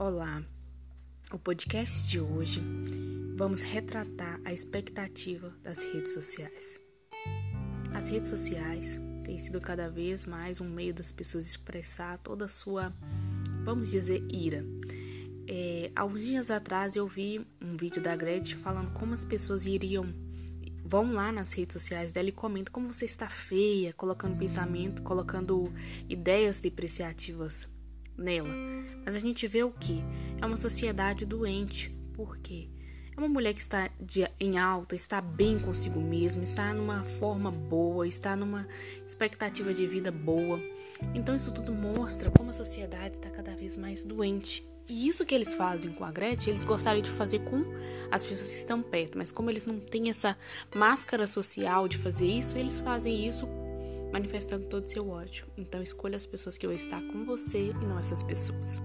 Olá! O podcast de hoje vamos retratar a expectativa das redes sociais. As redes sociais têm sido cada vez mais um meio das pessoas expressar toda a sua, vamos dizer, ira. É, alguns dias atrás eu vi um vídeo da Gretchen falando como as pessoas iriam vão lá nas redes sociais dela e comentam como você está feia, colocando pensamento, colocando ideias depreciativas nela. Mas a gente vê o que? É uma sociedade doente. Por quê? É uma mulher que está de, em alta, está bem consigo mesma, está numa forma boa, está numa expectativa de vida boa. Então isso tudo mostra como a sociedade está cada vez mais doente. E isso que eles fazem com a Gretchen, eles gostariam de fazer com as pessoas que estão perto, mas como eles não têm essa máscara social de fazer isso, eles fazem isso manifestando todo seu ódio. Então escolha as pessoas que vão estar com você e não essas pessoas.